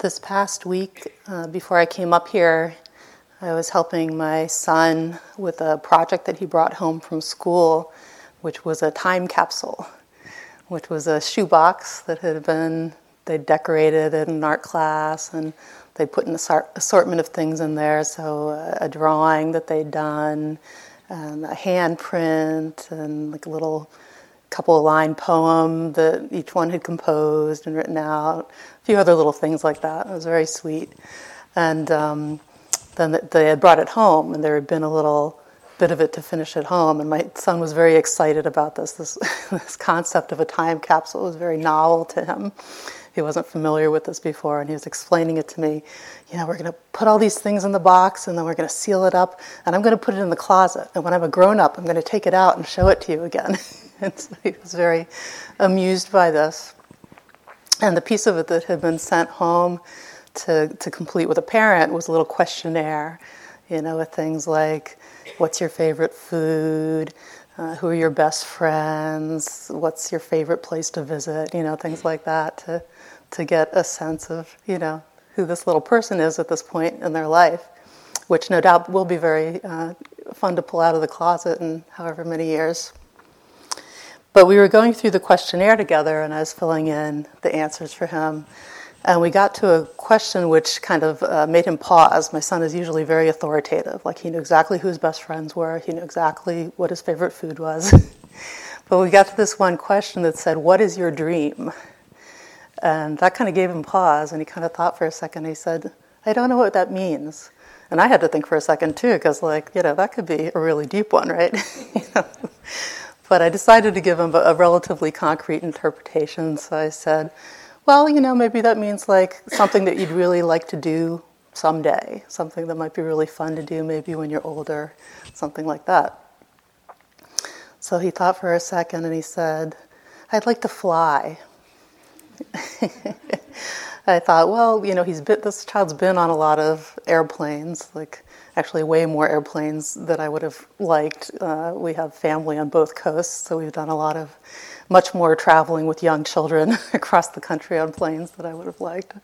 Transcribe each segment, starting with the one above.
This past week, uh, before I came up here, I was helping my son with a project that he brought home from school, which was a time capsule, which was a shoebox that had been they decorated in an art class and they put an assortment of things in there. So uh, a drawing that they'd done, and a handprint, and like a little couple of line poem that each one had composed and written out, a few other little things like that. It was very sweet. And um, then they had brought it home, and there had been a little bit of it to finish at home. And my son was very excited about this. This, this concept of a time capsule was very novel to him. He wasn't familiar with this before, and he was explaining it to me. You know, we're going to put all these things in the box, and then we're going to seal it up, and I'm going to put it in the closet. And when I'm a grown up, I'm going to take it out and show it to you again. he was very amused by this. And the piece of it that had been sent home to, to complete with a parent was a little questionnaire, you know, with things like, what's your favorite food? Uh, who are your best friends? What's your favorite place to visit? You know, things like that to, to get a sense of, you know, who this little person is at this point in their life, which no doubt will be very uh, fun to pull out of the closet in however many years. But we were going through the questionnaire together, and I was filling in the answers for him. And we got to a question which kind of uh, made him pause. My son is usually very authoritative. Like, he knew exactly who his best friends were, he knew exactly what his favorite food was. but we got to this one question that said, What is your dream? And that kind of gave him pause, and he kind of thought for a second. He said, I don't know what that means. And I had to think for a second too, because, like, you know, that could be a really deep one, right? you know? But I decided to give him a, relatively concrete interpretation. So I said, well, you know, maybe that means like something that you'd really like to do someday, something that might be really fun to do maybe when you're older, something like that. So he thought for a second and he said, I'd like to fly. I thought, well, you know, he's this child's been on a lot of airplanes, like actually way more airplanes that I would have liked. Uh, we have family on both coasts, so we've done a lot of much more traveling with young children across the country on planes that I would have liked.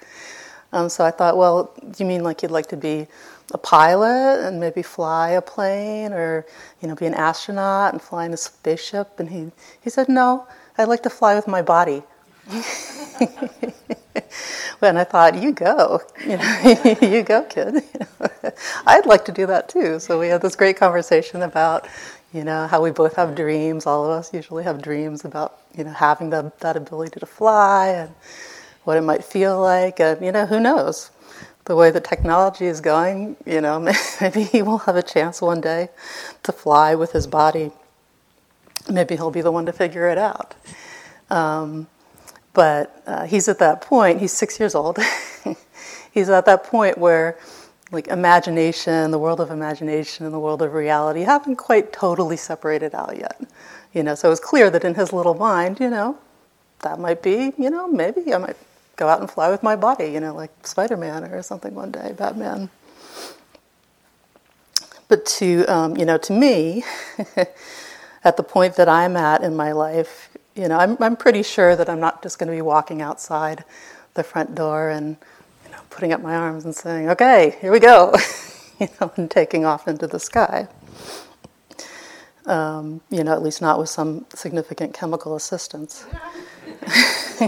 Um, so I thought, well, you mean like you'd like to be a pilot and maybe fly a plane, or you know, be an astronaut and fly in a spaceship? And he he said, no, I'd like to fly with my body. and I thought, you go, you, know, you go, kid. I'd like to do that too. So we had this great conversation about, you know, how we both have dreams. All of us usually have dreams about, you know, having the, that ability to fly and what it might feel like. And, you know, who knows? The way the technology is going, you know, maybe he will have a chance one day to fly with his body. Maybe he'll be the one to figure it out. Um, but uh, he's at that point, he's six years old. he's at that point where, like, imagination, the world of imagination and the world of reality haven't quite totally separated out yet. You know, so it's clear that in his little mind, you know, that might be, you know, maybe I might go out and fly with my body, you know, like Spider Man or something one day, Batman. But to, um, you know, to me, at the point that I'm at in my life, you know, I'm, I'm pretty sure that I'm not just going to be walking outside the front door and, you know, putting up my arms and saying, okay, here we go, you know, and taking off into the sky. Um, you know, at least not with some significant chemical assistance.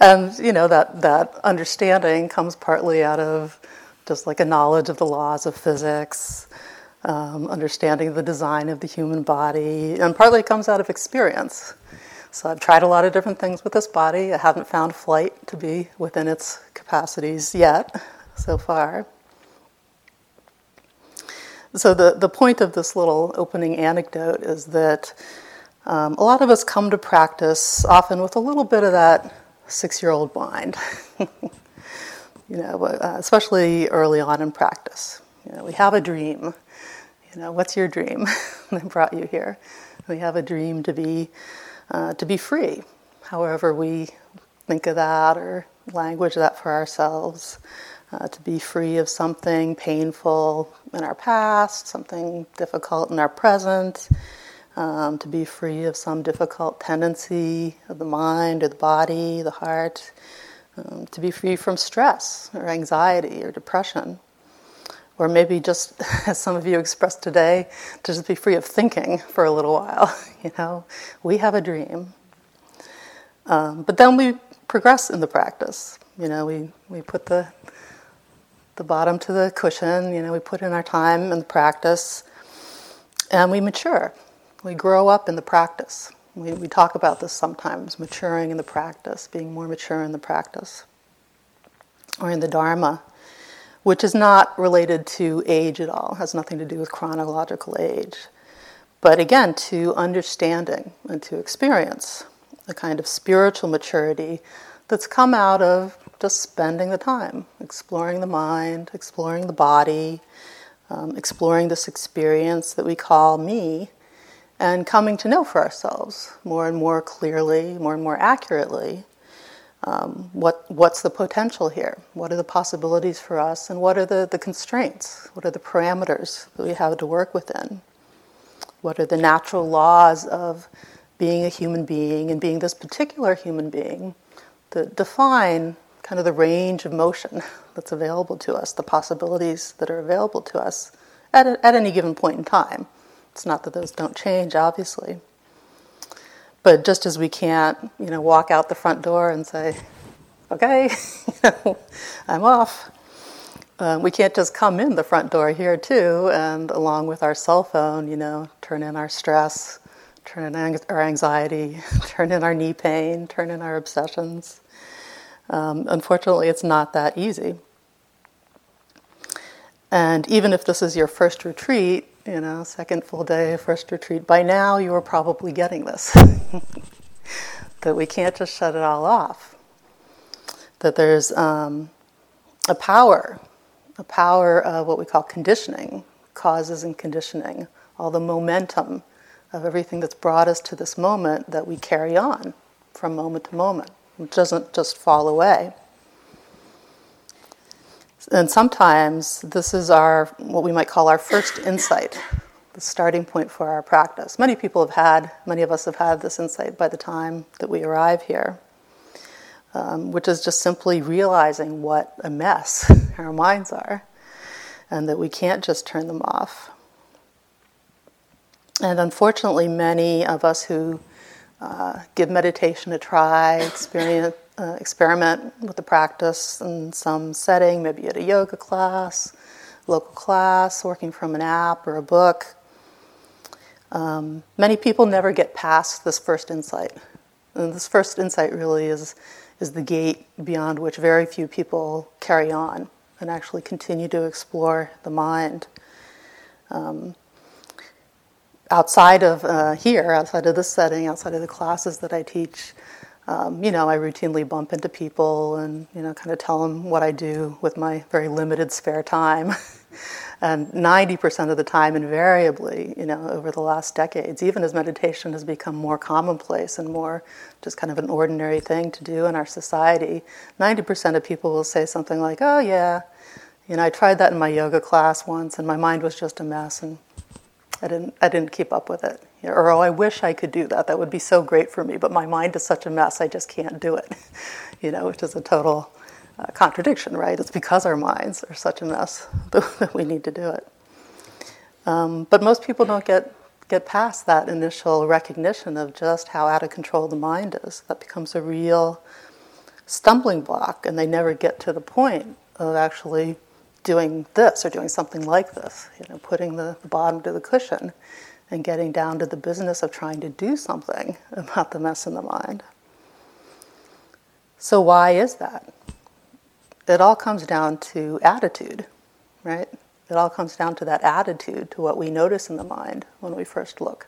and, you know, that, that understanding comes partly out of just like a knowledge of the laws of physics, um, understanding the design of the human body, and partly it comes out of experience. So I've tried a lot of different things with this body. I haven't found flight to be within its capacities yet, so far. So the, the point of this little opening anecdote is that um, a lot of us come to practice often with a little bit of that six-year-old mind. you know, uh, especially early on in practice. You know, we have a dream you know, what's your dream that brought you here? We have a dream to be uh, to be free, however we think of that or language that for ourselves. Uh, to be free of something painful in our past, something difficult in our present, um, to be free of some difficult tendency of the mind or the body, the heart, um, to be free from stress or anxiety or depression. Or maybe just, as some of you expressed today, to just be free of thinking for a little while. You know, we have a dream. Um, but then we progress in the practice. You know, we, we put the, the bottom to the cushion, you know, we put in our time in the practice, and we mature. We grow up in the practice. We, we talk about this sometimes maturing in the practice, being more mature in the practice, or in the Dharma, which is not related to age at all, has nothing to do with chronological age. But again, to understanding and to experience a kind of spiritual maturity that's come out of just spending the time, exploring the mind, exploring the body, um, exploring this experience that we call me and coming to know for ourselves more and more clearly, more and more accurately, um, what, what's the potential here? What are the possibilities for us? And what are the, the constraints? What are the parameters that we have to work within? What are the natural laws of being a human being and being this particular human being that define kind of the range of motion that's available to us, the possibilities that are available to us at, a, at any given point in time? It's not that those don't change, obviously. But just as we can't, you know, walk out the front door and say, okay, I'm off. Um, we can't just come in the front door here too, and along with our cell phone, you know, turn in our stress, turn in our anxiety, turn in our knee pain, turn in our obsessions. Um, unfortunately, it's not that easy. And even if this is your first retreat, you know, second full day, first retreat, by now you are probably getting this. that we can't just shut it all off. That there's um, a power, a power of what we call conditioning, causes and conditioning, all the momentum of everything that's brought us to this moment that we carry on from moment to moment. It doesn't just fall away. And sometimes this is our, what we might call our first insight, the starting point for our practice. Many people have had, many of us have had this insight by the time that we arrive here, um, which is just simply realizing what a mess our minds are and that we can't just turn them off. And unfortunately, many of us who uh, give meditation a try, experience, uh, experiment with the practice in some setting, maybe at a yoga class, local class, working from an app or a book. Um, many people never get past this first insight. And this first insight really is, is the gate beyond which very few people carry on and actually continue to explore the mind. Um, outside of uh, here, outside of this setting, outside of the classes that I teach, um, you know, I routinely bump into people and, you know, kind of tell them what I do with my very limited spare time. and 90% of the time, invariably, you know, over the last decades, even as meditation has become more commonplace and more just kind of an ordinary thing to do in our society, 90% of people will say something like, oh, yeah, you know, I tried that in my yoga class once and my mind was just a mess and I didn't, I didn't keep up with it. Or, oh, I wish I could do that. That would be so great for me, but my mind is such a mess, I just can't do it. you know, which is a total uh, contradiction, right? It's because our minds are such a mess that we need to do it. Um, but most people don't get, get past that initial recognition of just how out of control the mind is. That becomes a real stumbling block, and they never get to the point of actually doing this or doing something like this, you know, putting the, the bottom to the cushion and getting down to the business of trying to do something about the mess in the mind. So, why is that? It all comes down to attitude, right? It all comes down to that attitude to what we notice in the mind when we first look.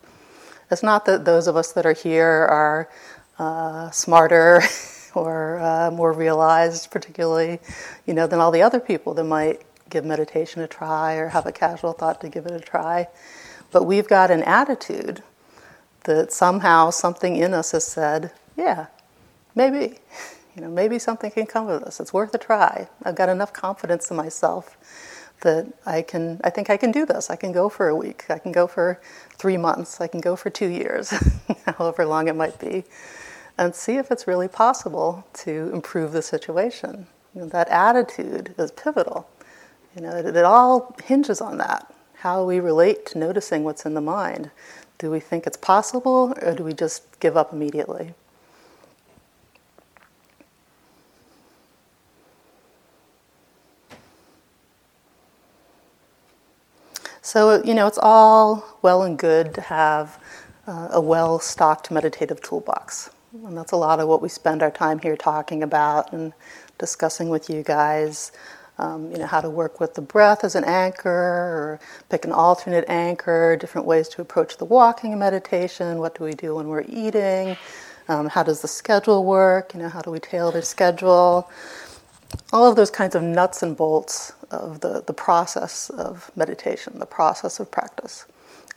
It's not that those of us that are here are uh, smarter or uh, more realized, particularly, you know, than all the other people that might give meditation a try or have a casual thought to give it a try. But we've got an attitude that somehow something in us has said, yeah, maybe. You know, maybe something can come of this. It's worth a try. I've got enough confidence in myself that I can I think I can do this. I can go for a week. I can go for 3 months. I can go for 2 years. however long it might be. And see if it's really possible to improve the situation. You know, that attitude is pivotal. You know, it, it all hinges on that. How we relate to noticing what's in the mind. Do we think it's possible, or do we just give up immediately? So, you know, it's all well and good to have uh, a well stocked meditative toolbox. And that's a lot of what we spend our time here talking about and discussing with you guys. Um, you know, how to work with the breath as an anchor, or pick an alternate anchor, different ways to approach the walking meditation. What do we do when we're eating? Um, how does the schedule work? You know, how do we tailor the schedule? All of those kinds of nuts and bolts of the, the process of meditation, the process of practice.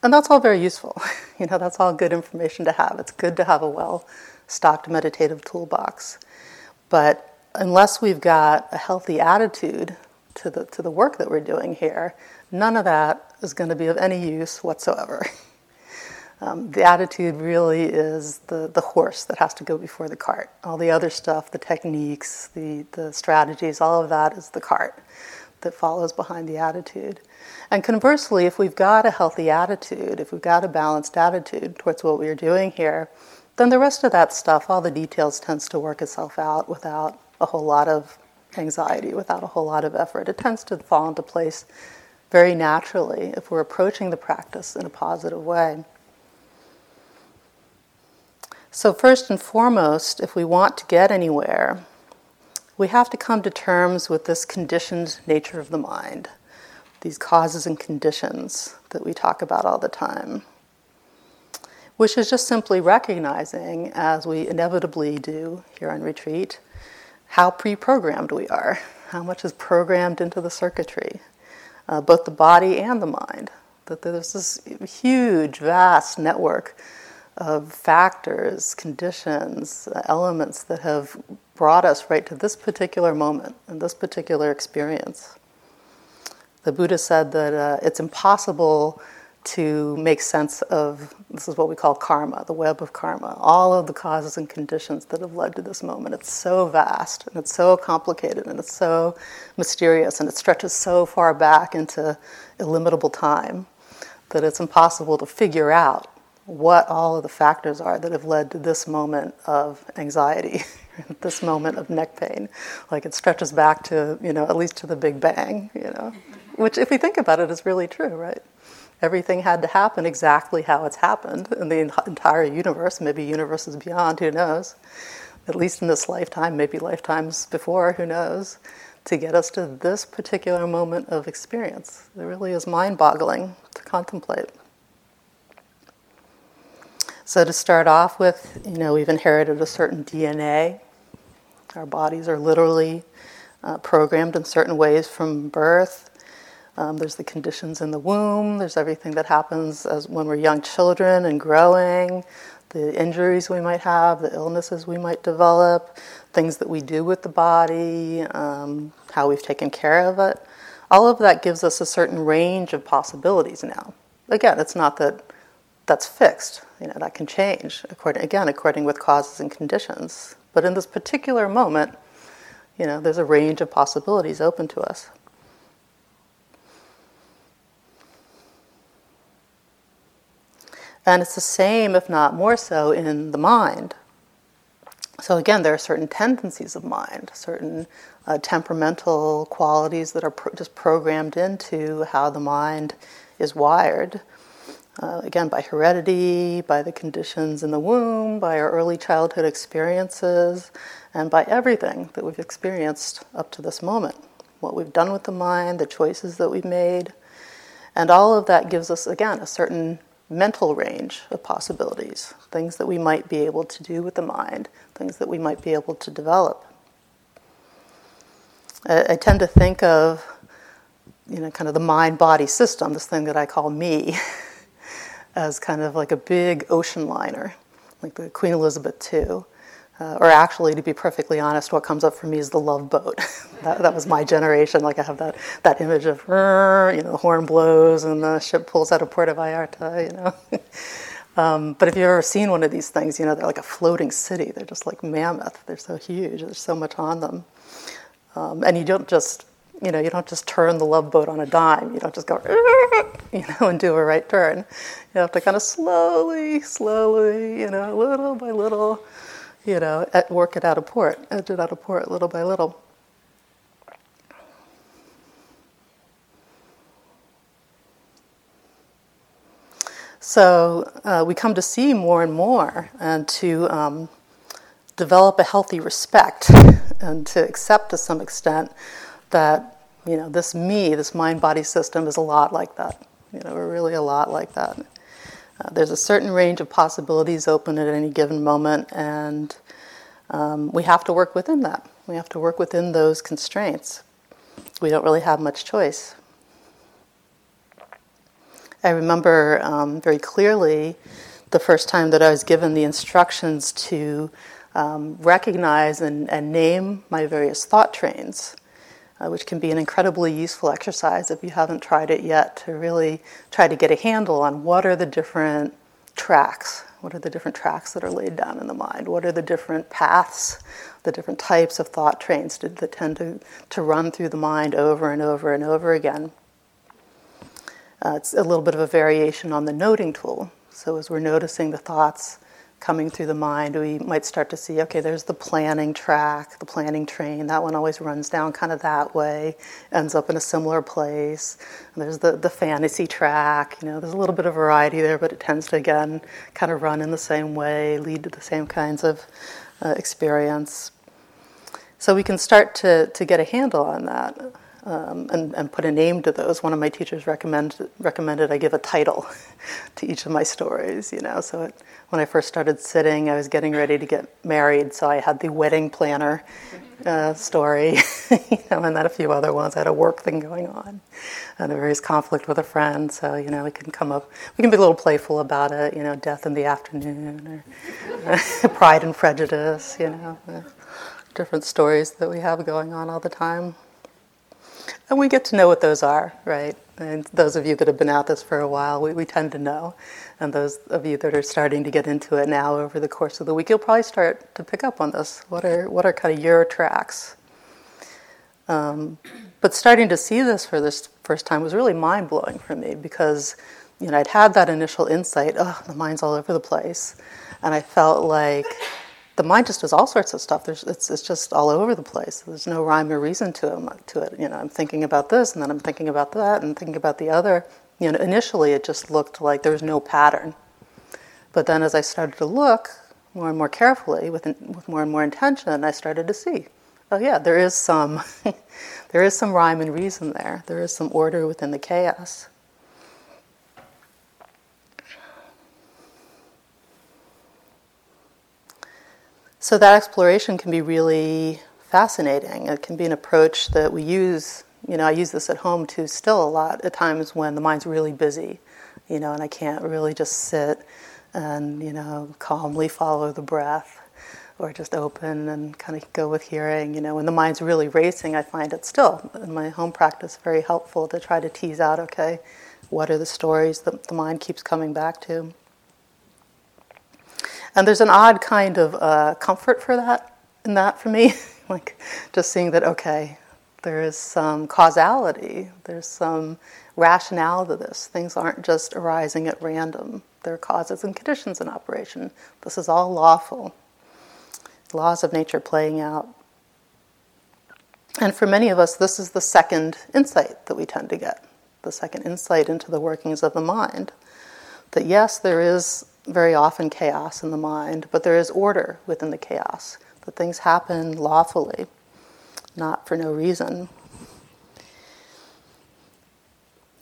And that's all very useful. you know, that's all good information to have. It's good to have a well stocked meditative toolbox. But unless we've got a healthy attitude to the, to the work that we're doing here, none of that is going to be of any use whatsoever. Um, the attitude really is the, the horse that has to go before the cart. All the other stuff, the techniques, the, the strategies, all of that is the cart that follows behind the attitude. And conversely, if we've got a healthy attitude, if we've got a balanced attitude towards what we're doing here, then the rest of that stuff, all the details, tends to work itself out without a whole lot of anxiety, without a whole lot of effort. It tends to fall into place very naturally if we're approaching the practice in a positive way. So, first and foremost, if we want to get anywhere, we have to come to terms with this conditioned nature of the mind, these causes and conditions that we talk about all the time, which is just simply recognizing, as we inevitably do here on retreat, how pre programmed we are, how much is programmed into the circuitry, uh, both the body and the mind. That there's this huge, vast network of factors, conditions, elements that have brought us right to this particular moment and this particular experience. The Buddha said that uh, it's impossible to make sense of this is what we call karma, the web of karma, all of the causes and conditions that have led to this moment. It's so vast and it's so complicated and it's so mysterious and it stretches so far back into illimitable time that it's impossible to figure out what all of the factors are that have led to this moment of anxiety, this moment of neck pain. Like it stretches back to, you know, at least to the Big Bang, you know, which, if we think about it, is really true, right? Everything had to happen exactly how it's happened in the entire universe, maybe universes beyond, who knows? At least in this lifetime, maybe lifetimes before, who knows? To get us to this particular moment of experience. It really is mind boggling to contemplate. So, to start off with, you know, we've inherited a certain DNA. Our bodies are literally uh, programmed in certain ways from birth. Um, there's the conditions in the womb, there's everything that happens as when we're young children and growing, the injuries we might have, the illnesses we might develop, things that we do with the body, um, how we've taken care of it. All of that gives us a certain range of possibilities now. Again, it's not that that's fixed. You know, that can change according again according with causes and conditions. But in this particular moment, you know, there's a range of possibilities open to us. And it's the same, if not more so, in the mind. So, again, there are certain tendencies of mind, certain uh, temperamental qualities that are pro- just programmed into how the mind is wired uh, again, by heredity, by the conditions in the womb, by our early childhood experiences, and by everything that we've experienced up to this moment. What we've done with the mind, the choices that we've made, and all of that gives us, again, a certain mental range of possibilities, things that we might be able to do with the mind, things that we might be able to develop. I, I tend to think of, you know, kind of the mind body system, this thing that I call me. as kind of like a big ocean liner, like the Queen Elizabeth II. Uh, or actually, to be perfectly honest, what comes up for me is the love boat. that, that, was my generation. Like I have that, that image of, you know, the horn blows and the ship pulls out of Puerto Vallarta, you know. Um, but if you've ever seen one of these things, you know, they're like a floating city. They're just like mammoth. They're so huge. There's so much on them. Um, and you don't just, you know, you don't just turn the love boat on a dime. You don't just go, you know, and do a right turn. You have to kind of slowly, slowly, you know, little by little, you know, at work it out of port, edge it out of port little by little. So uh, we come to see more and more and to um, develop a healthy respect and to accept to some extent that, you know, this me, this mind body system is a lot like that. You know, we're really a lot like that. Uh, there's a certain range of possibilities open at any given moment, and um, we have to work within that. We have to work within those constraints. We don't really have much choice. I remember um, very clearly the first time that I was given the instructions to um, recognize and, and, name my various thought trains, uh, which can be an incredibly useful exercise if you haven't tried it yet to really try to get a handle on what are the different tracks. What are the different tracks that are laid down in the mind? What are the different paths, the different types of thought trains that, tend to, to run through the mind over and over and over again? Uh, it's a little bit of a variation on the noting tool. So as we're noticing the thoughts coming through the mind, we might start to see, okay, there's the planning track, the planning train. That one always runs down kind of that way, ends up in a similar place. And there's the, the fantasy track. You know, there's a little bit of variety there, but it tends to again kind of run in the same way, lead to the same kinds of uh, experience. So we can start to, to get a handle on that um, and, and, put a name to those. One of my teachers recommend, recommended I give a title to each of my stories, you know. So it, when I first started sitting, I was getting ready to get married, so I had the wedding planner uh, story, you know, and then a few other ones. I had a work thing going on, and a various conflict with a friend. So you know, we can come up, we can be a little playful about it, you know, death in the afternoon, or pride and prejudice, you know, different stories that we have going on all the time. And we get to know what those are, right? And those of you that have been at this for a while, we, we tend to know. And those of you that are starting to get into it now over the course of the week, you'll probably start to pick up on this. What are, what are kind of your tracks? Um, but starting to see this for this first time was really mind blowing for me because, you know, I'd had that initial insight, oh, the mind's all over the place. And I felt like the mind just does all sorts of stuff. There's, it's, it's just all over the place. There's no rhyme or reason to it, to it. You know, I'm thinking about this, and then I'm thinking about that, and thinking about the other. You know, initially it just looked like there was no pattern. But then as I started to look more and more carefully, with, with more and more intention, I started to see, oh yeah, there is some, there is some rhyme and reason there. There is some order within the chaos. So that exploration can be really fascinating. It can be an approach that we use. You know, I use this at home too, still a lot at times when the mind's really busy. You know, and I can't really just sit and you know calmly follow the breath, or just open and kind of go with hearing. You know, when the mind's really racing, I find it still in my home practice very helpful to try to tease out. Okay, what are the stories that the mind keeps coming back to? And there's an odd kind of uh, comfort for that in that for me, like just seeing that okay, there is some causality, there's some rationale to this. Things aren't just arising at random. There are causes and conditions in operation. This is all lawful. Laws of nature playing out. And for many of us, this is the second insight that we tend to get the second insight into the workings of the mind. That yes, there is very often chaos in the mind, but there is order within the chaos, that things happen lawfully, not for no reason.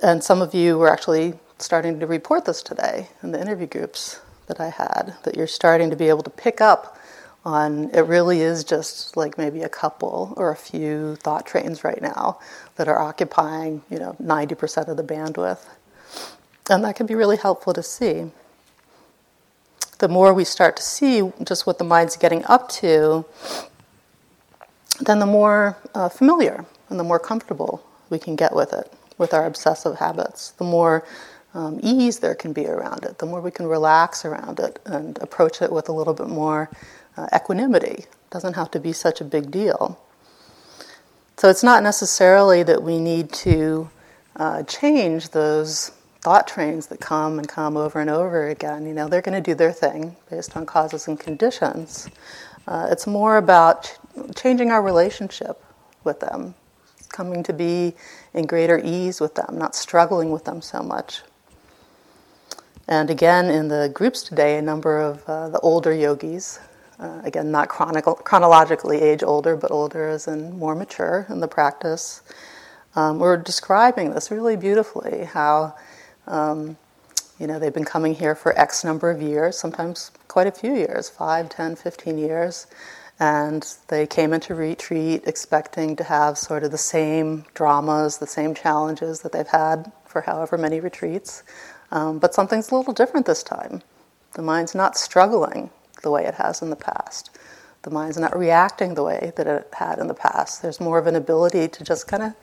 And some of you were actually starting to report this today in the interview groups that I had, that you're starting to be able to pick up on it really is just like maybe a couple or a few thought trains right now that are occupying, you know, 90% of the bandwidth. And that can be really helpful to see the more we start to see just what the mind's getting up to, then the more uh, familiar and the more comfortable we can get with it, with our obsessive habits. The more um, ease there can be around it, the more we can relax around it and approach it with a little bit more uh, equanimity. It doesn't have to be such a big deal. So it's not necessarily that we need to uh, change those thought trains that come and come over and over again. You know, they're going to do their thing based on causes and conditions. Uh, it's more about ch- changing our relationship with them, coming to be in greater ease with them, not struggling with them so much. And again, in the groups today, a number of uh, the older yogis, uh, again, not chronicle- chronologically age older, but older as in more mature in the practice, um, were describing this really beautifully how. Um, you know, they've been coming here for X number of years, sometimes quite a few years, 5, 10, 15 years. And they came into retreat expecting to have sort of the same dramas, the same challenges that they've had for however many retreats. Um, but something's a little different this time. The mind's not struggling the way it has in the past. The mind's not reacting the way that it had in the past. There's more of an ability to just kind of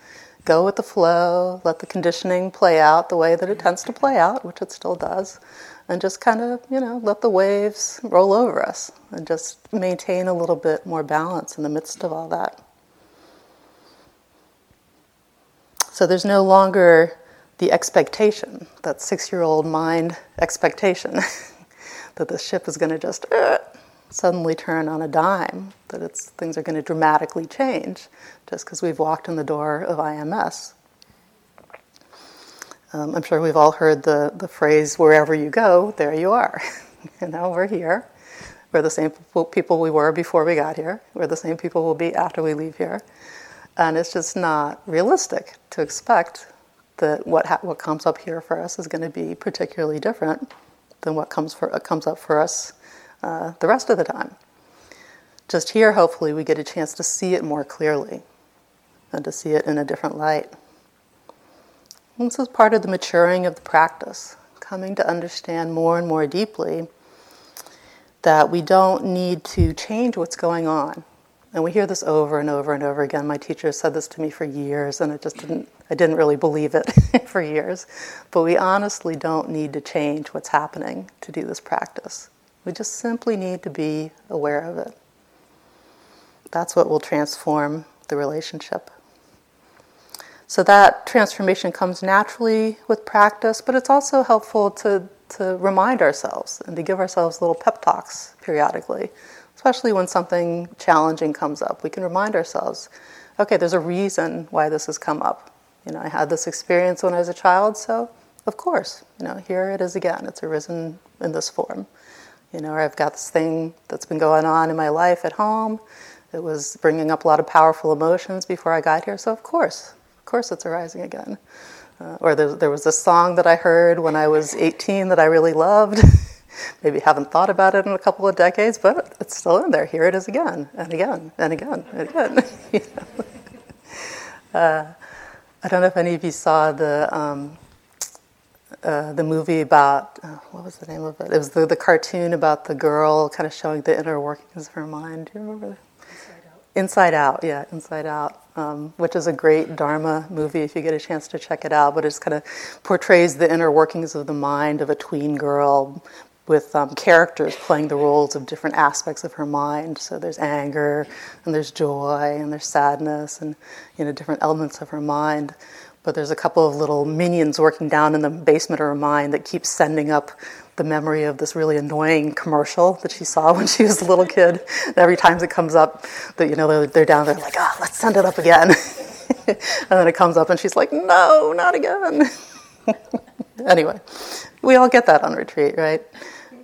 go with the flow, let the conditioning play out the way that it tends to play out, which it still does, and just kind of, you know, let the waves roll over us and just maintain a little bit more balance in the midst of all that. So there's no longer the expectation, that six year old mind expectation, that the ship is going to just uh, suddenly turn on a dime, that it's, things are going to dramatically change just because we've walked in the door of IMS. Um, I'm sure we've all heard the, the phrase, wherever you go, there you are. you know, we're here. We're the same people we were before we got here. We're the same people we'll be after we leave here. And it's just not realistic to expect that what, ha- what comes up here for us is going to be particularly different than what comes, for, comes up for us uh, the rest of the time. Just here, hopefully, we get a chance to see it more clearly and to see it in a different light. This is part of the maturing of the practice, coming to understand more and more deeply that we don't need to change what's going on. And we hear this over and over and over again. My teacher said this to me for years, and I just didn't, I didn't really believe it for years. But we honestly don't need to change what's happening to do this practice. We just simply need to be aware of it. That's what will transform the relationship. So that transformation comes naturally with practice, but it's also helpful to, to remind ourselves and to give ourselves little pep talks periodically, especially when something challenging comes up. We can remind ourselves, okay, there's a reason why this has come up. You know, I had this experience when I was a child, so of course, you know, here it is again. It's arisen in this form. You know, or I've got this thing that's been going on in my life at home. that was bringing up a lot of powerful emotions before I got here, so of course, of course it's arising again. Uh, or there, there was a song that I heard when I was 18 that I really loved. Maybe haven't thought about it in a couple of decades, but it's still in there. Here it is again, and again, and again, and again. you know? uh, I don't know if any of you saw the um, uh, the movie about uh, what was the name of it? It was the, the cartoon about the girl kind of showing the inner workings of her mind. Do you remember? Inside Out. Inside Out, yeah, Inside Out, um, which is a great Dharma movie if you get a chance to check it out. But it kind of portrays the inner workings of the mind of a tween girl with um, characters playing the roles of different aspects of her mind. So there's anger, and there's joy, and there's sadness, and you know different elements of her mind but there's a couple of little minions working down in the basement of her mind that keep sending up the memory of this really annoying commercial that she saw when she was a little kid. And every time it comes up, that you know they're, they're down there like, oh, let's send it up again. and then it comes up, and she's like, no, not again. anyway, we all get that on retreat, right?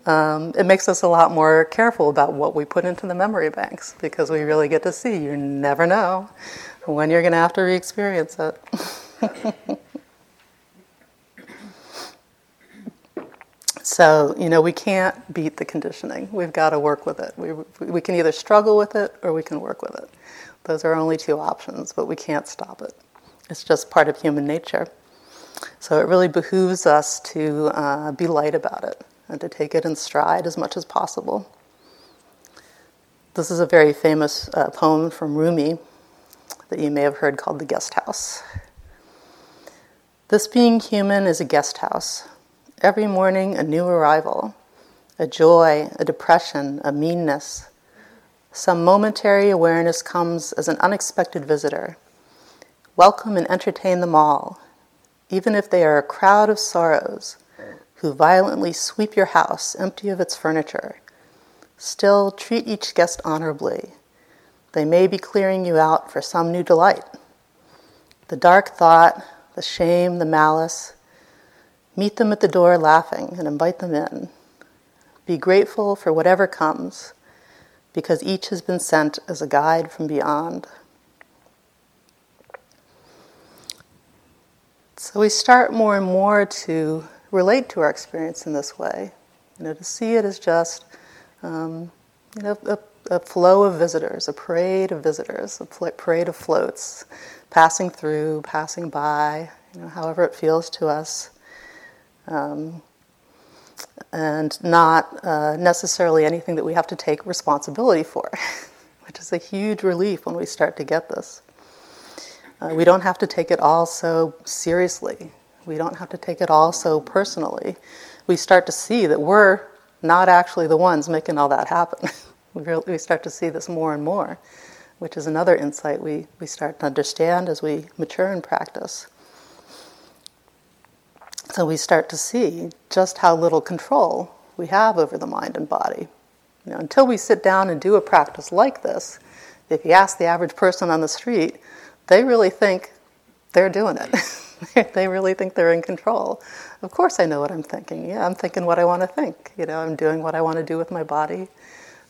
Um, it makes us a lot more careful about what we put into the memory banks because we really get to see. You never know when you're going to have to re-experience it. so, you know, we can't beat the conditioning. We've got to work with it. We, we can either struggle with it or we can work with it. Those are only two options, but we can't stop it. It's just part of human nature. So it really behooves us to uh, be light about it and to take it in stride as much as possible. This is a very famous uh, poem from Rumi that you may have heard called The Guest House. This being human is a guest house, Every morning, a new arrival, a joy, a depression, a meanness. Some momentary awareness comes as an unexpected visitor. Welcome and entertain them all, even if they are a crowd of sorrows who violently sweep your house empty of its furniture. Still, treat each guest honorably. They may be clearing you out for some new delight. The dark thought, the shame, the malice, meet them at the door laughing and invite them in. Be grateful for whatever comes, because each has been sent as a guide from beyond. So we start more and more to relate to our experience in this way, you know, to see it as just, um, you know, a, a, flow of visitors, a parade of visitors, a parade of floats, passing through, passing by, you know, however it feels to us, um, and not uh, necessarily anything that we have to take responsibility for, which is a huge relief when we start to get this. Uh, we don't have to take it all so seriously. We don't have to take it all so personally. We start to see that we're not actually the ones making all that happen. we, we start to see this more and more, which is another insight we, we start to understand as we mature in practice. So we start to see just how little control we have over the mind and body. You know, until we sit down and do a practice like this, if you ask the average person on the street, they really think they're doing it. they really think they're in control. Of course, I know what I'm thinking. Yeah, I'm thinking what I want to think. You know, I'm doing what I want to do with my body.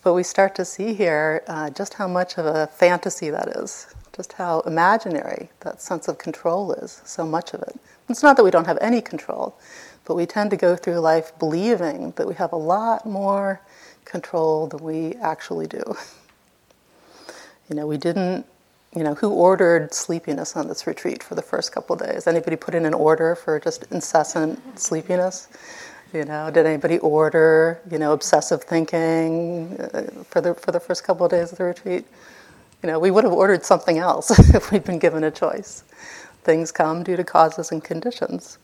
But we start to see here uh, just how much of a fantasy that is, just how imaginary that sense of control is, so much of it. It's not that we don't have any control, but we tend to go through life believing that we have a lot more control than we actually do. You know, we didn't you know, who ordered sleepiness on this retreat for the first couple days? Anybody put in an order for just incessant sleepiness? You know, did anybody order, you know, obsessive thinking uh, for the for the first couple of days of the retreat? You know, we would have ordered something else if we'd been given a choice. Things come due to causes and conditions.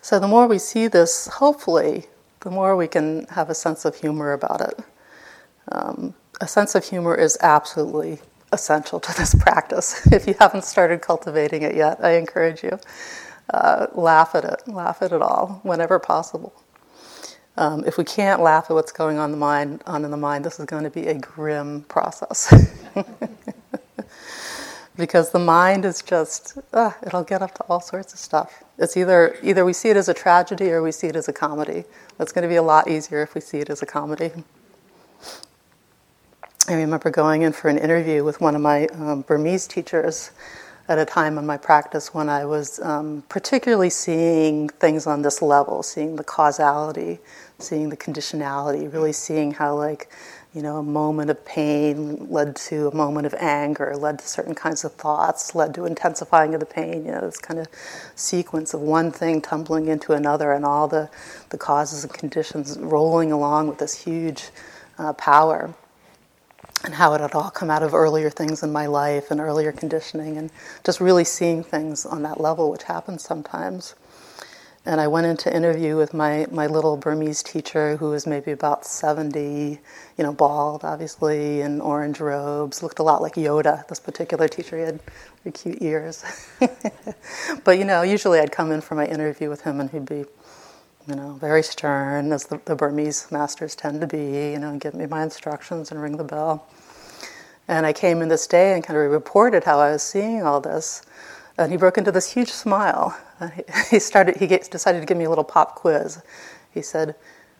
So the more we see this, hopefully, the more we can have a sense of humor about it. Um, a sense of humor is absolutely essential to this practice. if you haven't started cultivating it yet, I encourage you. Uh, laugh at it, laugh at it all whenever possible. Um, if we can't laugh at what's going on in the mind, on in the mind, this is going to be a grim process. because the mind is just uh, it'll get up to all sorts of stuff. It's either either we see it as a tragedy or we see it as a comedy. It's going to be a lot easier if we see it as a comedy. I remember going in for an interview with one of my um, Burmese teachers at a time in my practice when I was um, particularly seeing things on this level, seeing the causality, seeing the conditionality, really seeing how, like, you know, a moment of pain led to a moment of anger, led to certain kinds of thoughts, led to intensifying of the pain, you know, this kind of sequence of one thing tumbling into another and all the, the causes and conditions rolling along with this huge uh, power and how it had all come out of earlier things in my life and earlier conditioning, and just really seeing things on that level, which happens sometimes. And I went into interview with my, my little Burmese teacher, who was maybe about 70, you know, bald, obviously, in orange robes, looked a lot like Yoda, this particular teacher. He had cute ears. but, you know, usually I'd come in for my interview with him, and he'd be you know, very stern, as the, the, Burmese masters tend to be, you know, give me my instructions and ring the bell. And I came in this day and kind of reported how I was seeing all this. And he broke into this huge smile. Uh, he, he started, he get, decided to give me a little pop quiz. He said,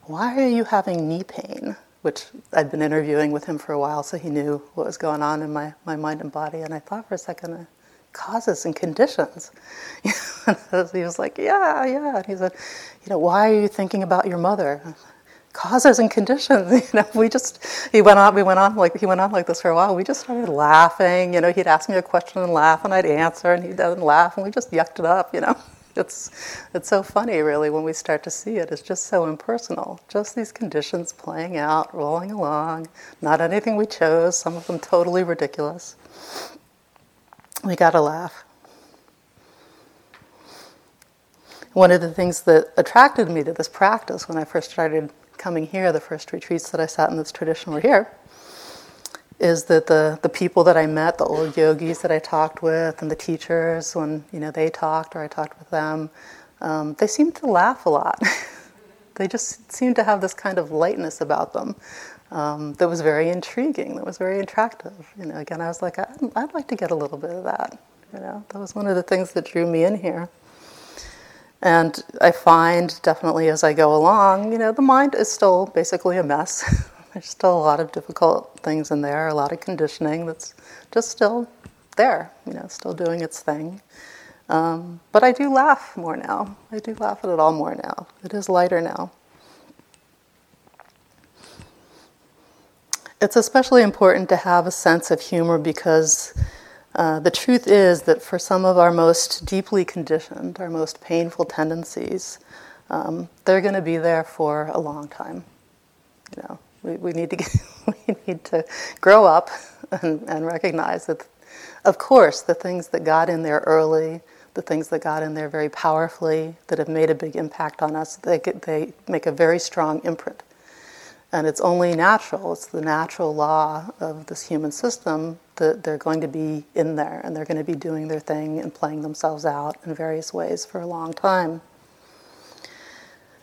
Why are you having knee pain? Which I'd been interviewing with him for a while, so he knew what was going on in my, my mind and body. And I thought for a second, uh, causes and conditions. he was like, yeah, yeah. And he said, you know, why are you thinking about your mother? Causes and conditions. You know, we just he went on. We went on like he went on like this for a while. We just started laughing. You know, he'd ask me a question and laugh, and I'd answer, and he'd laugh, and we just yucked it up. You know, it's it's so funny, really, when we start to see it. It's just so impersonal. Just these conditions playing out, rolling along. Not anything we chose. Some of them totally ridiculous we got to laugh. One of the things that attracted me to this practice when I first started coming here, the first retreats that I sat in this tradition were here, is that the, the people that I met, the old yogis that I talked with, and the teachers, when you know they talked or I talked with them, um, they seemed to laugh a lot. they just seemed to have this kind of lightness about them um, that was very intriguing, that was very attractive. You know, again, I was like, I'd, I'd like to get a little bit of that. You know, that was one of the things that drew me in here. And I find definitely as I go along, you know, the mind is still basically a mess. There's still a lot of difficult things in there, a lot of conditioning that's just still there, you know, still doing its thing. Um, but I do laugh more now. I do laugh at it all more now. It is lighter now. It's especially important to have a sense of humor because uh, the truth is that for some of our most deeply conditioned, our most painful tendencies, um, they're going to be there for a long time. You know, we, we need to get, we need to grow up and, and recognize that, of course, the things that got in there early, the things that got in there very powerfully, that have made a big impact on us, they, they make a very strong imprint. And it's only natural, it's the natural law of this human system that they're going to be in there and they're going to be doing their thing and playing themselves out in various ways for a long time.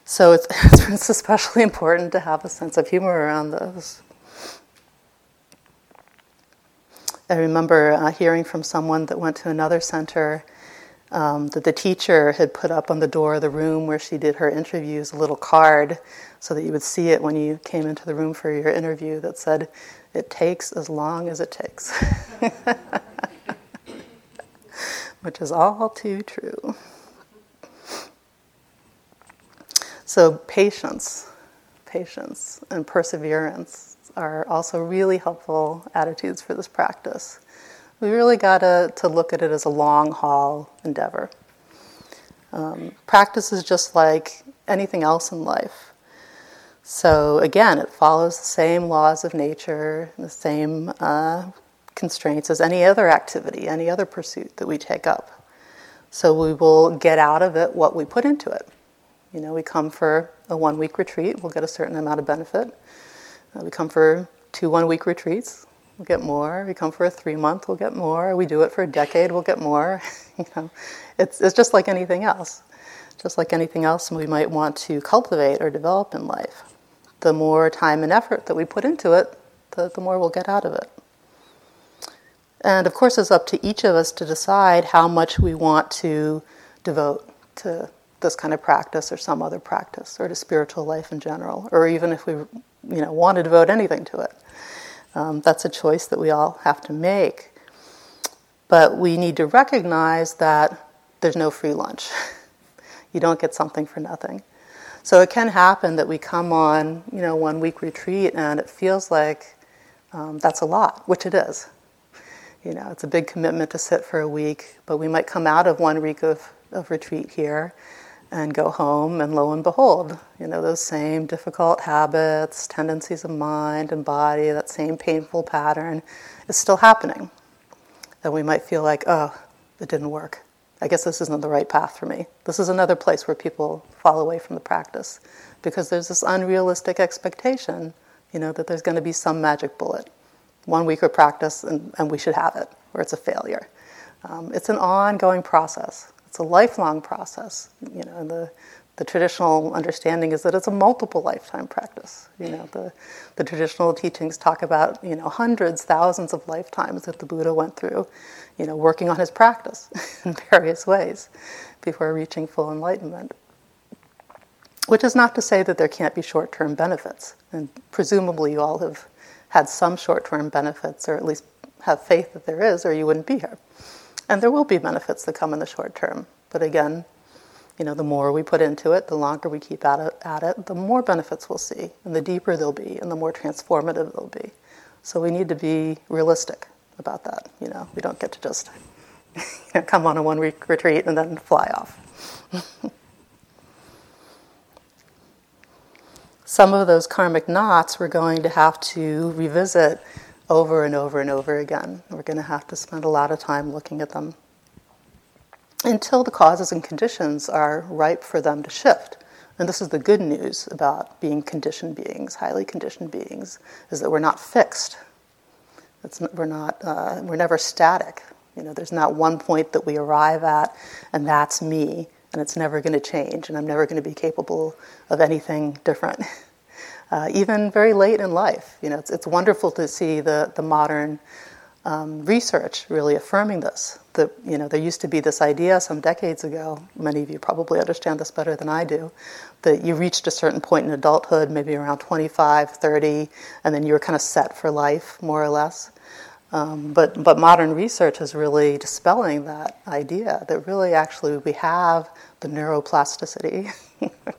So it's, it's especially important to have a sense of humor around those. I remember uh, hearing from someone that went to another center um, that the teacher had put up on the door of the room where she did her interviews a little card so that you would see it when you came into the room for your interview that said, It takes as long as it takes. Which is all too true. So, patience, patience, and perseverance are also really helpful attitudes for this practice. We really got to, to look at it as a long haul endeavor. Um, practice is just like anything else in life. So, again, it follows the same laws of nature, the same uh, constraints as any other activity, any other pursuit that we take up. So, we will get out of it what we put into it. You know, we come for a one week retreat, we'll get a certain amount of benefit. Uh, we come for two one week retreats, we'll get more. We come for a three month, we'll get more. We do it for a decade, we'll get more. you know, it's, it's just like anything else. Just like anything else we might want to cultivate or develop in life. The more time and effort that we put into it, the, the more we'll get out of it. And of course, it's up to each of us to decide how much we want to devote to this kind of practice or some other practice or to spiritual life in general, or even if we you know, want to devote anything to it. Um, that's a choice that we all have to make. But we need to recognize that there's no free lunch. you don't get something for nothing. So it can happen that we come on, you know, one week retreat and it feels like um, that's a lot, which it is. You know, it's a big commitment to sit for a week, but we might come out of one week of, of retreat here and go home, and lo and behold, you know, those same difficult habits, tendencies of mind and body, that same painful pattern is still happening. And we might feel like, oh, it didn't work. I guess this isn't the right path for me. This is another place where people fall away from the practice because there's this unrealistic expectation, you know, that there's going to be some magic bullet. One week of practice and, and we should have it, or it's a failure. Um, it's an ongoing process. It's a lifelong process. You know, the the traditional understanding is that it's a multiple lifetime practice. You know, the, the traditional teachings talk about, you know, hundreds, thousands of lifetimes that the Buddha went through, you know, working on his practice in various ways before reaching full enlightenment. Which is not to say that there can't be short term benefits. And presumably you all have had some short term benefits, or at least have faith that there is, or you wouldn't be here. And there will be benefits that come in the short term. But again, you know, the more we put into it, the longer we keep at it, at it, the more benefits we'll see, and the deeper they'll be, and the more transformative they'll be. So we need to be realistic about that. You know, we don't get to just you know, come on a one-week retreat and then fly off. Some of those karmic knots we're going to have to revisit over and over and over again. We're going to have to spend a lot of time looking at them. until the causes and conditions are ripe for them to shift. And this is the good news about being conditioned beings, highly conditioned beings, is that we're not fixed. We're not. Uh, we're never static. You know, there's not one point that we arrive at, and that's me, and it's never going to change, and I'm never going to be capable of anything different. Uh, even very late in life, you know, it's, it's wonderful to see the the modern um, research really affirming this. That you know, there used to be this idea some decades ago. Many of you probably understand this better than I do. That you reached a certain point in adulthood, maybe around 25, 30, and then you were kind of set for life, more or less. Um, but but modern research is really dispelling that idea. That really, actually, we have the neuroplasticity.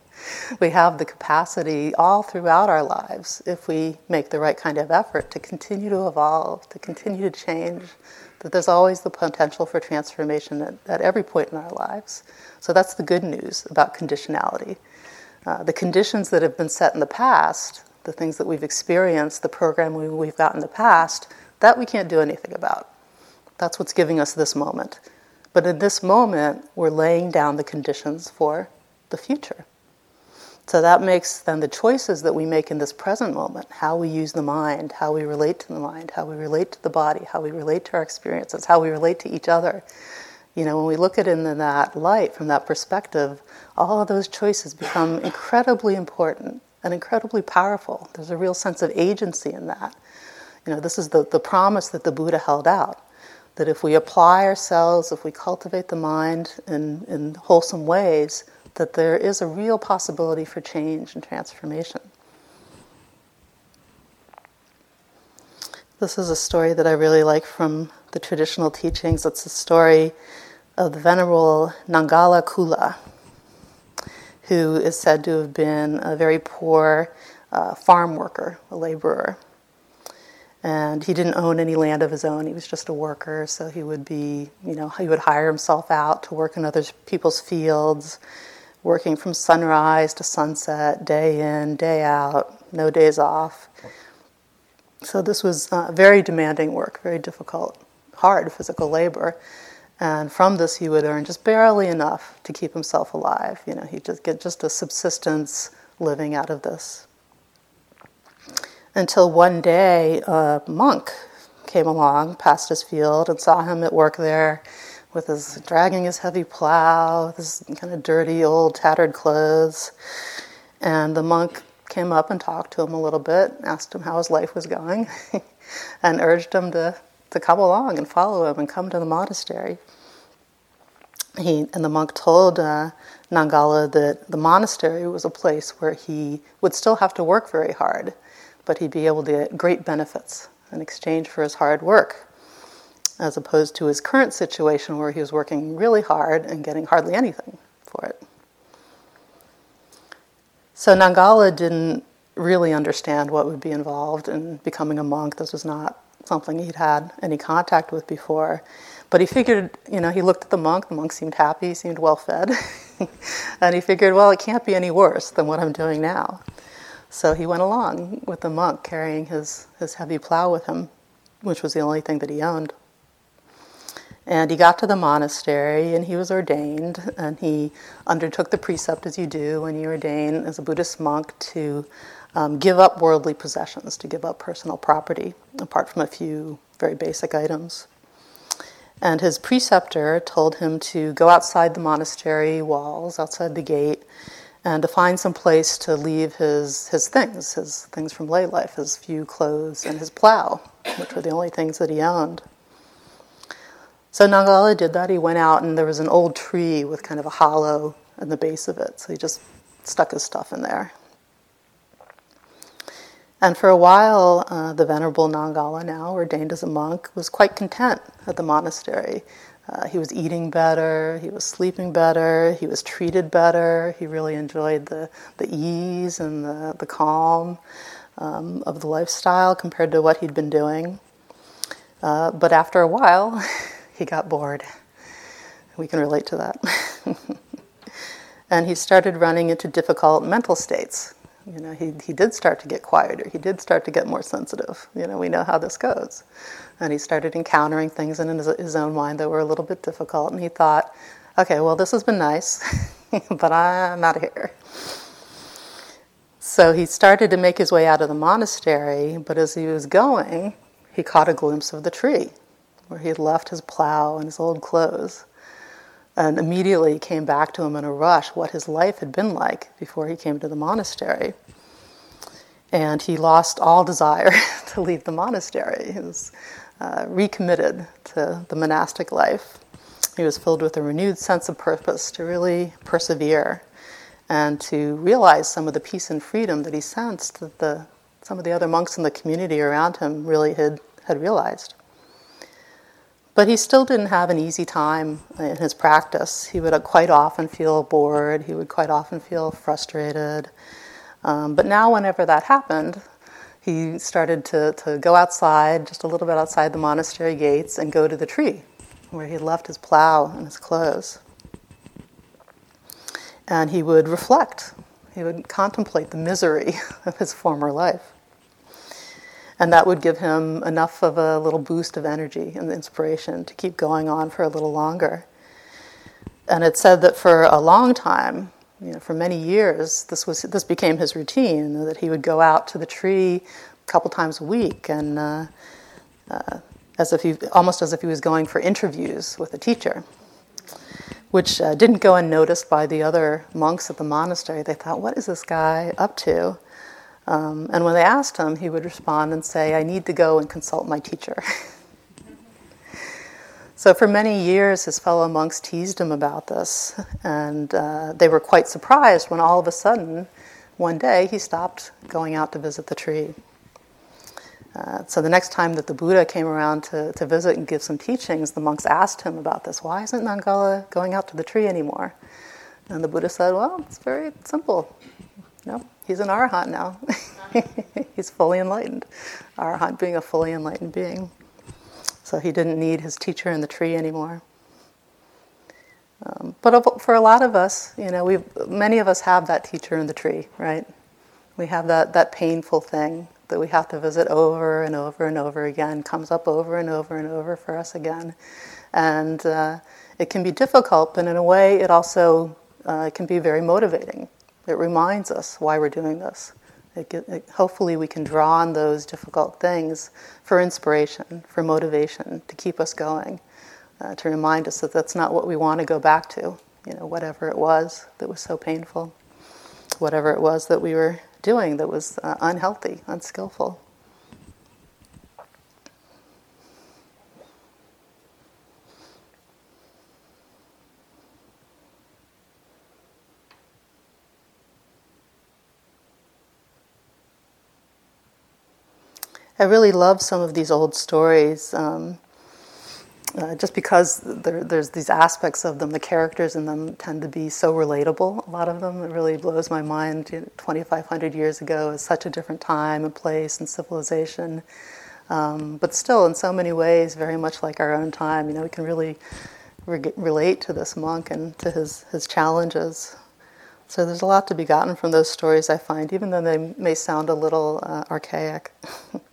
we have the capacity all throughout our lives, if we make the right kind of effort, to continue to evolve, to continue to change, that there's always the potential for transformation at, at every point in our lives. So that's the good news about conditionality. Uh, the conditions that have been set in the past, the things that we've experienced, the program we, we've got in the past, that we can't do anything about. That's what's giving us this moment. But in this moment, we're laying down the conditions for the future. So that makes then the choices that we make in this present moment, how we use the mind, how we relate to the mind, how we relate to the body, how we relate to our experiences, how we relate to each other. You know, when we look at it in that light, from that perspective, all of those choices become incredibly important and incredibly powerful. There's a real sense of agency in that. You know, this is the, the promise that the Buddha held out that if we apply ourselves, if we cultivate the mind in, in wholesome ways, that there is a real possibility for change and transformation. This is a story that I really like from the traditional teachings. It's the story of the Venerable Nangala Kula, who is said to have been a very poor uh, farm worker, a laborer. And he didn't own any land of his own. He was just a worker, so he would be, you know, he would hire himself out to work in other people's fields working from sunrise to sunset, day in, day out, no days off. So this was uh, very demanding work, very difficult, hard physical labor. And from this, he would earn just barely enough to keep himself alive. You know, he'd just get just a subsistence living out of this. Until one day, a monk came along past his field and saw him at work there with his dragging his heavy plow, with his kind of dirty old tattered clothes. And the monk came up and talked to him a little bit, asked him how his life was going, and urged him to, to come along and follow him and come to the monastery. He, and the monk told uh, Nangala that the monastery was a place where he would still have to work very hard, but he'd be able to get great benefits in exchange for his hard work as opposed to his current situation where he was working really hard and getting hardly anything for it. So Nangala didn't really understand what would be involved in becoming a monk. This was not something he'd had any contact with before. But he figured, you know, he looked at the monk, the monk seemed happy, he seemed well fed. and he figured, well, it can't be any worse than what I'm doing now. So he went along with the monk carrying his, his heavy plow with him, which was the only thing that he owned. And he got to the monastery and he was ordained, and he undertook the precept as you do when you ordain as a Buddhist monk to um, give up worldly possessions, to give up personal property, apart from a few very basic items. And his preceptor told him to go outside the monastery walls, outside the gate, and to find some place to leave his, his things, his things from lay life, his few clothes and his plow, which were the only things that he owned. So Nangala did that. He went out, and there was an old tree with kind of a hollow in the base of it. So he just stuck his stuff in there. And for a while, uh, the Venerable Nangala, now ordained as a monk, was quite content at the monastery. Uh, he was eating better, he was sleeping better, he was treated better. He really enjoyed the, the ease and the, the calm um, of the lifestyle compared to what he'd been doing. Uh, but after a while, he got bored. We can relate to that. and he started running into difficult mental states. You know, he, he did start to get quieter. He did start to get more sensitive. You know, we know how this goes. And he started encountering things in his, his own mind that were a little bit difficult. And he thought, okay, well, this has been nice, but I'm out of here. So he started to make his way out of the monastery, but as he was going, he caught a glimpse of the tree where he had left his plow and his old clothes. And immediately came back to him in a rush what his life had been like before he came to the monastery. And he lost all desire to leave the monastery. He was uh, recommitted to the monastic life. He was filled with a renewed sense of purpose to really persevere and to realize some of the peace and freedom that he sensed that the, some of the other monks in the community around him really had, had realized. But he still didn't have an easy time in his practice. He would quite often feel bored, he would quite often feel frustrated. Um, but now, whenever that happened, he started to, to go outside, just a little bit outside the monastery gates, and go to the tree where he left his plow and his clothes. And he would reflect, he would contemplate the misery of his former life. And that would give him enough of a little boost of energy and inspiration to keep going on for a little longer. And it said that for a long time, you know, for many years, this was this became his routine. That he would go out to the tree a couple times a week, and uh, uh, as if he almost as if he was going for interviews with a teacher, which uh, didn't go unnoticed by the other monks at the monastery. They thought, "What is this guy up to?" Um, and when they asked him, he would respond and say, "I need to go and consult my teacher." So, for many years, his fellow monks teased him about this, and uh, they were quite surprised when all of a sudden, one day, he stopped going out to visit the tree. Uh, so, the next time that the Buddha came around to, to visit and give some teachings, the monks asked him about this. Why isn't Nangala going out to the tree anymore? And the Buddha said, Well, it's very simple. No, he's an arahant now. he's fully enlightened. Arahant being a fully enlightened being. So he didn't need his teacher in the tree anymore. Um, but for a lot of us, you know, we many of us have that teacher in the tree, right? We have that, that painful thing that we have to visit over and over and over again, comes up over and over and over for us again. And uh, it can be difficult, but in a way, it also uh, can be very motivating. It reminds us why we're doing this. It, it, hopefully, we can draw on those difficult things for inspiration, for motivation, to keep us going, uh, to remind us that that's not what we want to go back to. You know, whatever it was that was so painful, whatever it was that we were doing that was uh, unhealthy, unskillful. I really love some of these old stories. Um, uh, just because there, there's these aspects of them, the characters in them tend to be so relatable. A lot of them, it really blows my mind. You know, 2,500 years ago is such a different time and place and civilization, um, but still, in so many ways, very much like our own time. You know, we can really re- relate to this monk and to his his challenges. So there's a lot to be gotten from those stories. I find, even though they may sound a little uh, archaic.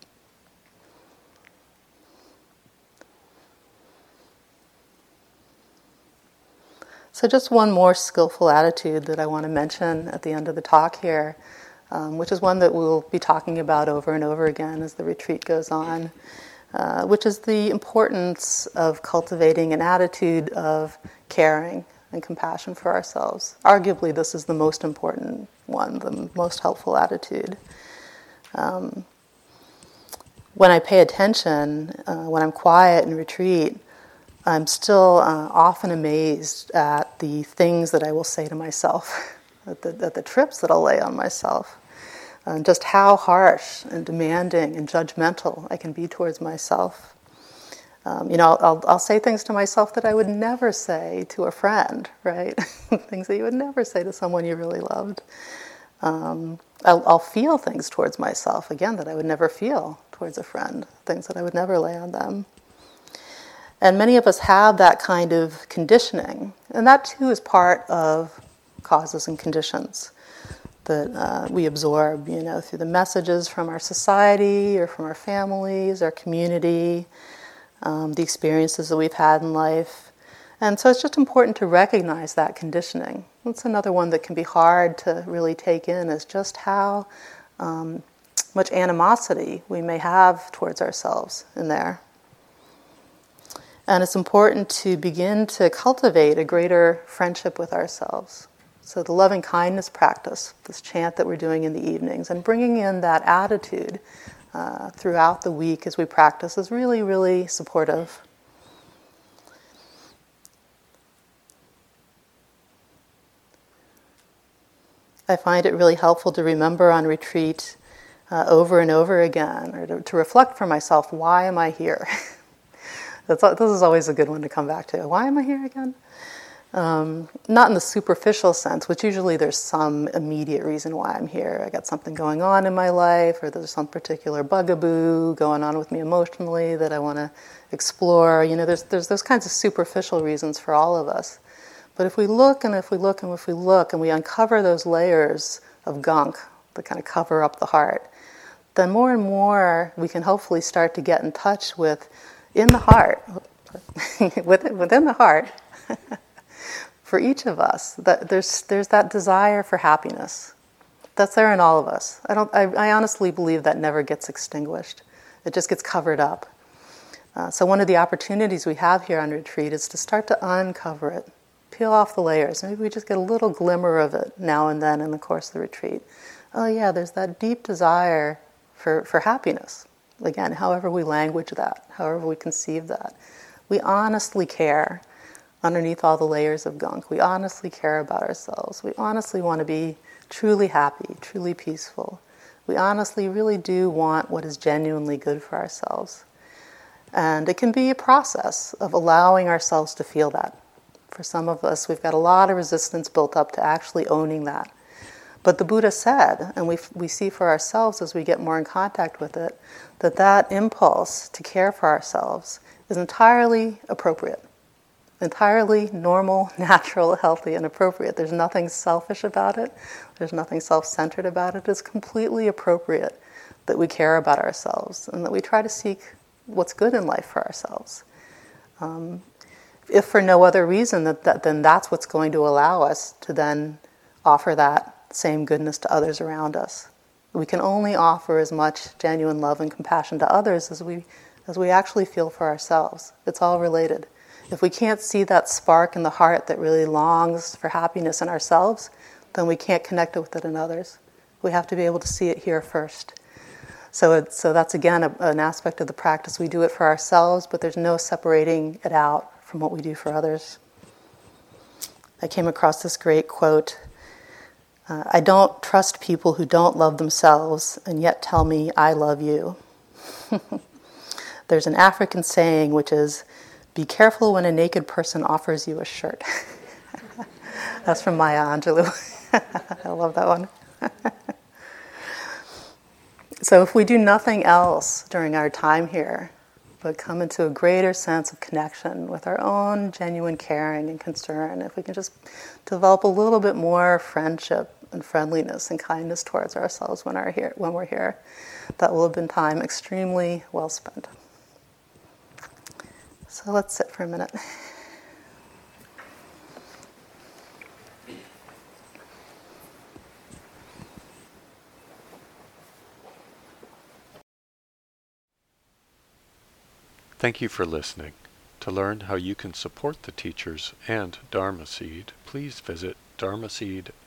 So, just one more skillful attitude that I want to mention at the end of the talk here, um, which is one that we'll be talking about over and over again as the retreat goes on, uh, which is the importance of cultivating an attitude of caring and compassion for ourselves. Arguably, this is the most important one, the most helpful attitude. Um, when I pay attention, uh, when I'm quiet and retreat, I'm still uh, often amazed at the things that I will say to myself, at the, at the trips that I'll lay on myself, and just how harsh and demanding and judgmental I can be towards myself. Um, you know, I'll, I'll, say things to myself that I would never say to a friend, right? things that you would never say to someone you really loved. Um, I'll, I'll, feel things towards myself, again, that I would never feel towards a friend, things that I would never lay on them. And many of us have that kind of conditioning. And that too is part of causes and conditions that uh, we absorb, you know, through the messages from our society or from our families, our community, um, the experiences that we've had in life. And so it's just important to recognize that conditioning. That's another one that can be hard to really take in is just how um, much animosity we may have towards ourselves in there. And it's important to begin to cultivate a greater friendship with ourselves. So, the loving kindness practice, this chant that we're doing in the evenings, and bringing in that attitude uh, throughout the week as we practice is really, really supportive. I find it really helpful to remember on retreat uh, over and over again, or to, to, reflect for myself why am I here? this is always a good one to come back to. Why am I here again? Um, not in the superficial sense, which usually there's some immediate reason why I'm here. I got something going on in my life, or there's some particular bugaboo going on with me emotionally that I want to explore. You know, there's, there's those kinds of superficial reasons for all of us. But if we look and if we look and if we look and we uncover those layers of gunk that kind of cover up the heart, then more and more we can hopefully start to get in touch with, in the heart, within the heart. for each of us, that there's, there's that desire for happiness. That's there in all of us. I, don't, I, I honestly believe that never gets extinguished, it just gets covered up. Uh, so, one of the opportunities we have here on retreat is to start to uncover it, peel off the layers. Maybe we just get a little glimmer of it now and then in the course of the retreat. Oh, yeah, there's that deep desire for, for happiness. Again, however we language that, however we conceive that. We honestly care underneath all the layers of gunk. We honestly care about ourselves. We honestly want to be truly happy, truly peaceful. We honestly really do want what is genuinely good for ourselves. And it can be a process of allowing ourselves to feel that. For some of us, we've got a lot of resistance built up to actually owning that. But the Buddha said, and we, we see for ourselves as we get more in contact with it, that that impulse to care for ourselves is entirely appropriate entirely normal, natural, healthy, and appropriate. There's nothing selfish about it, there's nothing self centered about it. It's completely appropriate that we care about ourselves and that we try to seek what's good in life for ourselves. Um, if for no other reason, that, that, then that's what's going to allow us to then offer that same goodness to others around us. We can only offer as much genuine love and compassion to others as we, as we actually feel for ourselves. It's all related. If we can't see that spark in the heart that really longs for happiness in ourselves, then we can't connect it with it in others. We have to be able to see it here first. So, so that's again a, an aspect of the practice. We do it for ourselves, but there's no separating it out from what we do for others. I came across this great quote uh, I don't trust people who don't love themselves and yet tell me, I love you. There's an African saying which is, be careful when a naked person offers you a shirt. That's from Maya Angelou. I love that one. so, if we do nothing else during our time here, but come into a greater sense of connection with our own genuine caring and concern, if we can just develop a little bit more friendship and friendliness and kindness towards ourselves when, our here, when we're here, that will have been time extremely well spent. So let's sit for a minute. Thank you for listening. To learn how you can support the teachers and Dharma Seed, please visit dharma dharmaseed.org